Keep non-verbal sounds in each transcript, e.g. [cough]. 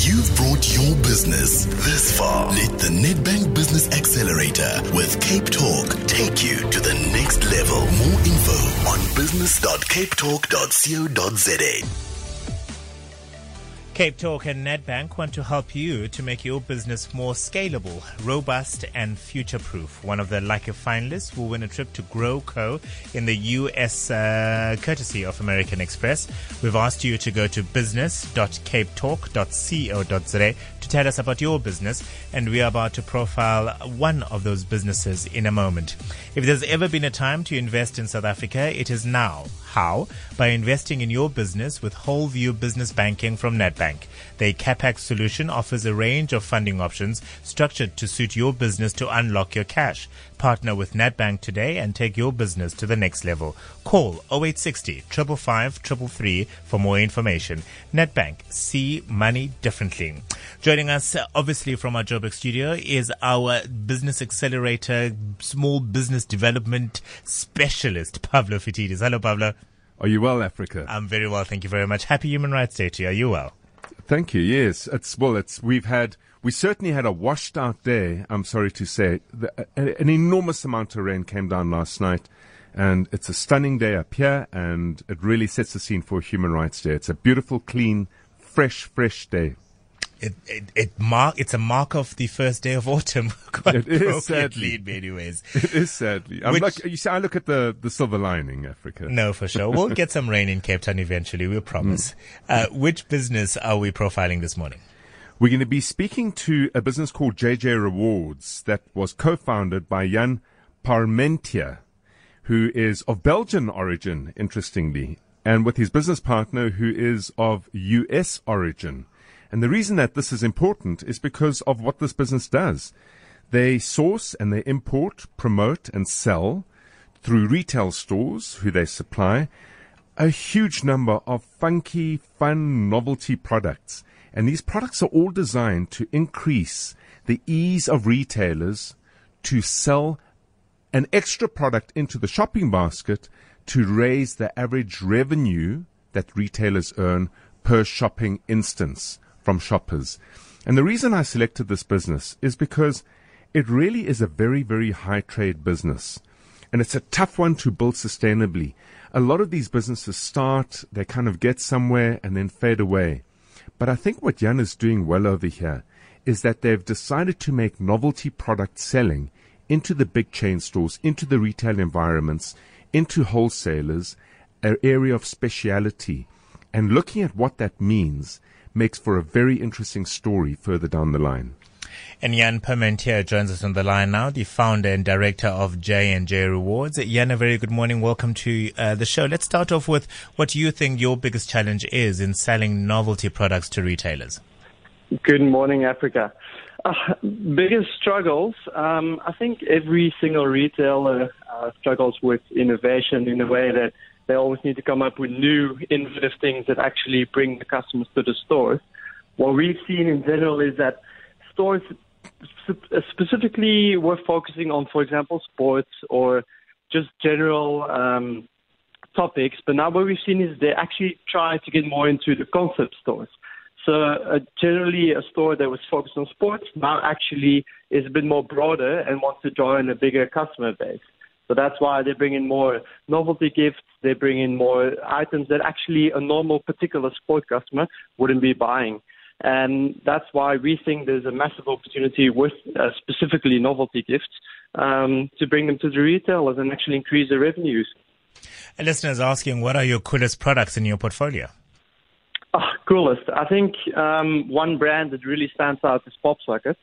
You've brought your business this far. Let the Nedbank Business Accelerator with Cape Talk take you to the next level. More info on business.capetalk.co.za. Cape Talk and Nedbank want to help you to make your business more scalable, robust, and future proof. One of the lucky finalists will win a trip to GrowCo in the US, uh, courtesy of American Express. We've asked you to go to business.capetalk.co.za to tell us about your business, and we are about to profile one of those businesses in a moment. If there's ever been a time to invest in South Africa, it is now. How? By investing in your business with Whole View Business Banking from Nedbank. The CapEx solution offers a range of funding options structured to suit your business to unlock your cash. Partner with Nedbank today and take your business to the next level. Call 0860 555 333 for more information. Nedbank, see money differently. Joining us, obviously, from our Joburg studio is our business accelerator, small business development specialist, Pavlo Phitidis. Hello, Pablo. Are you well, Africa? I'm very well, thank you very much. Happy Human Rights Day to you. Are you well? Thank you. Yes, it's well. It's we've had we certainly had a washed out day. I'm sorry to say, the, a, an enormous amount of rain came down last night, and it's a stunning day up here, and it really sets the scene for Human Rights Day. It's a beautiful, clean, fresh, fresh day. It, it, it mark, it's a mark of the first day of autumn. [laughs] Quite It is, sadly. in many ways. [laughs] It is sadly. I'm Which- like you see. I look at the the silver lining, Africa. No, for sure. We'll [laughs] get some rain in Cape Town eventually, we'll promise. Uh, which business are we profiling this morning? We're going to be speaking to a business called JJ Rewards that was co-founded by Jan Parmentier, who is of Belgian origin, interestingly, and with his business partner who is of US origin. And the reason that this is important is because of what this business does. They source and they import, promote and sell through retail stores who they supply a huge number of funky, fun, novelty products. And these products are all designed to increase the ease of retailers to sell an extra product into the shopping basket to raise the average revenue that retailers earn per shopping instance from shoppers. And the reason I selected this business is because it really is a very, very high trade business. And it's a tough one to build sustainably. A lot of these businesses start, they kind of get somewhere and then fade away. But I think what Jan is doing well over here is that they've decided to make novelty product selling into the big chain stores, into the retail environments, into wholesalers, an area of speciality. And looking at what that means makes for a very interesting story further down the line. And Jan Parmentier joins us on the line now, the founder and director of J and J Rewards. Jan, a very good morning. Welcome to uh, the show. Let's start off with what you think your biggest challenge is in selling novelty products to retailers. Good morning, Africa. Uh, biggest struggles. Um, I think every single retailer uh, struggles with innovation in a way that they always need to come up with new, innovative things that actually bring the customers to the stores. What we've seen in general is that stores uh, specifically were focusing on, for example, sports or just general um, topics. But now what we've seen is they actually try to get more into the concept stores. So uh, generally, a store that was focused on sports now actually is a bit more broader and wants to draw in a bigger customer base. So that's why they bring in more novelty gifts. They bring in more items that actually a normal particular sport customer wouldn't be buying. And that's why we think there's a massive opportunity with uh, specifically novelty gifts um, to bring them to the retailers and actually increase their revenues. A listener is asking, what are your coolest products in your portfolio? Ah, coolest. I think um, one brand that really stands out is PopSockets.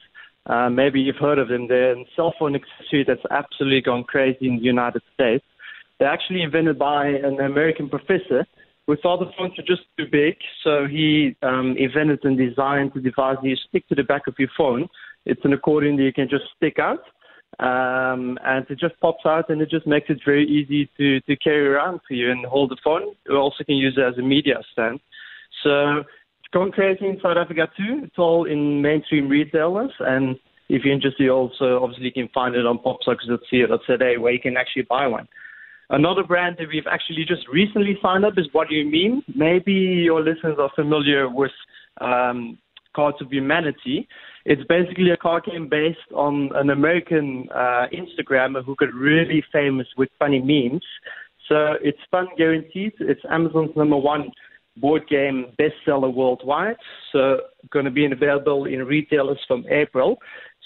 Uh, maybe you've heard of them. They're a cell phone accessory that's absolutely gone crazy in the United States. They're actually invented by an American professor who thought the phones were just too big, so he um, invented and designed the device that you stick to the back of your phone. It's an accordion that you can just stick out, um, and it just pops out, and it just makes it very easy to, to carry around for you and hold the phone. You also can use it as a media stand. So gone crazy in South Africa too. It's all in mainstream retailers, and if you're interested, also obviously you can find it on popsockets.co.za where you can actually buy one. Another brand that we've actually just recently signed up is What Do You Meme? Maybe your listeners are familiar with um, Cards of Humanity. It's basically a card game based on an American uh, Instagrammer who got really famous with funny memes. So it's fun guaranteed. It's Amazon's number one board game bestseller worldwide. So going to be available in retailers from April.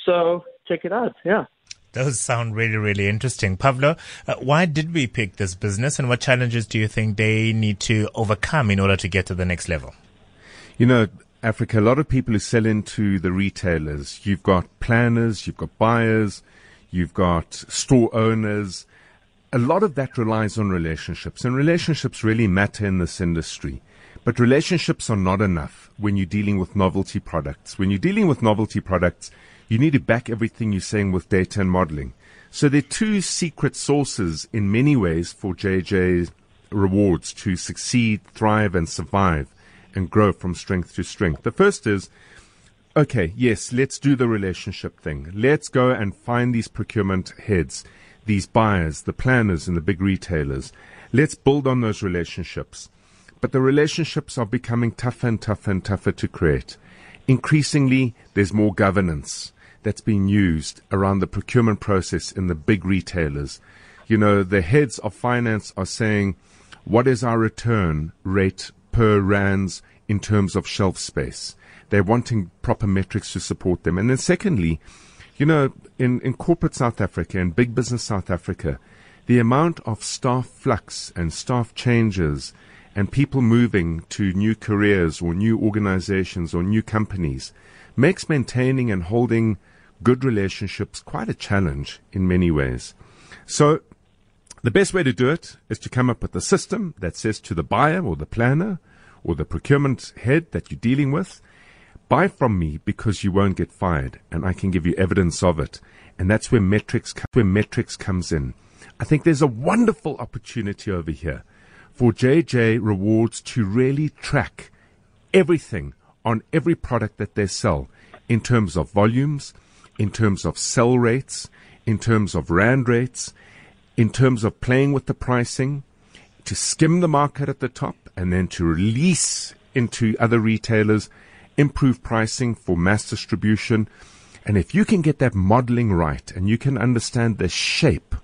So check it out. Yeah. Those sound really, really interesting. Pavlo, uh, why did we pick this business and what challenges do you think they need to overcome in order to get to the next level? You know, Africa, a lot of people who sell into the retailers, you've got planners, you've got buyers, you've got store owners. A lot of that relies on relationships, and relationships really matter in this industry. But relationships are not enough when you're dealing with novelty products. When you're dealing with novelty products, you need to back everything you're saying with data and modeling. So there are two secret sources in many ways for JJ rewards to succeed, thrive, and survive and grow from strength to strength. The first is okay, yes, let's do the relationship thing. Let's go and find these procurement heads, these buyers, the planners, and the big retailers. Let's build on those relationships. But the relationships are becoming tougher and tougher and tougher to create. Increasingly, there's more governance that's being used around the procurement process in the big retailers. You know, the heads of finance are saying, what is our return rate per rands in terms of shelf space? They're wanting proper metrics to support them. And then secondly, you know, in, in corporate South Africa and big business South Africa, the amount of staff flux and staff changes and people moving to new careers or new organizations or new companies makes maintaining and holding good relationships quite a challenge in many ways. So the best way to do it is to come up with a system that says to the buyer or the planner or the procurement head that you're dealing with, buy from me because you won't get fired and I can give you evidence of it. And that's where metrics, where metrics comes in. I think there's a wonderful opportunity over here for JJ Rewards to really track everything on every product that they sell in terms of volumes, in terms of sell rates, in terms of rand rates, in terms of playing with the pricing, to skim the market at the top and then to release into other retailers, improve pricing for mass distribution. And if you can get that modeling right and you can understand the shape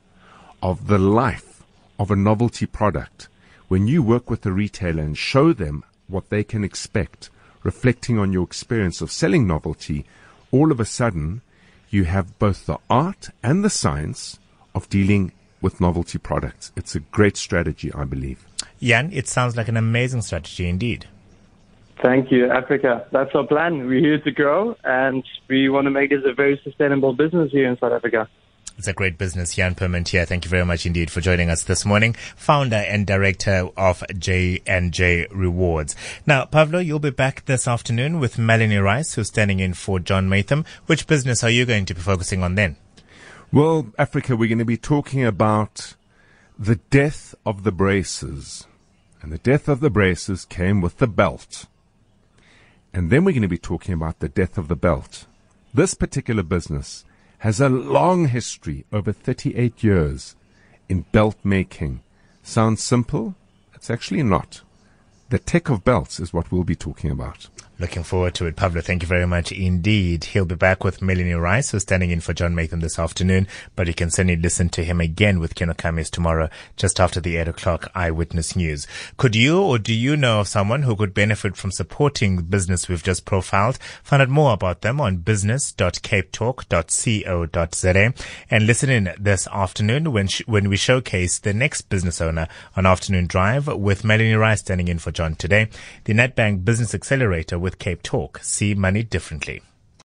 of the life of a novelty product, when you work with the retailer and show them what they can expect, reflecting on your experience of selling novelty, all of a sudden you have both the art and the science of dealing with novelty products. It's a great strategy, I believe. Jan, it sounds like an amazing strategy indeed. Thank you, Africa. That's our plan. We're here to grow and we want to make this a very sustainable business here in South Africa. It's a great business. Jan Parmentier, thank you very much indeed for joining us this morning. Founder and director of J&J Rewards. Now, Pavlo, you'll be back this afternoon with Melanie Rice, who's standing in for John Maytham. Which business are you going to be focusing on then? Well, Africa, we're going to be talking about the death of the braces. And the death of the braces came with the belt. And then we're going to be talking about the death of the belt. This particular business has a long history over 38 years in belt making. Sounds simple? It's actually not. The tech of belts is what we'll be talking about. Looking forward to it, Pavlo. Thank you very much indeed. He'll be back with Melanie Rice, who's standing in for John Maytham this afternoon, but you can certainly listen to him again with Kieno Kammies tomorrow, just after the 8 o'clock eyewitness news. Could you or do you know of someone who could benefit from supporting the business we've just profiled? Find out more about them on business.capetalk.co.za and listen in this afternoon when, sh- when we showcase the next business owner on Afternoon Drive with Melanie Rice standing in for John today. The Nedbank Business Accelerator with Cape Talk. See money differently.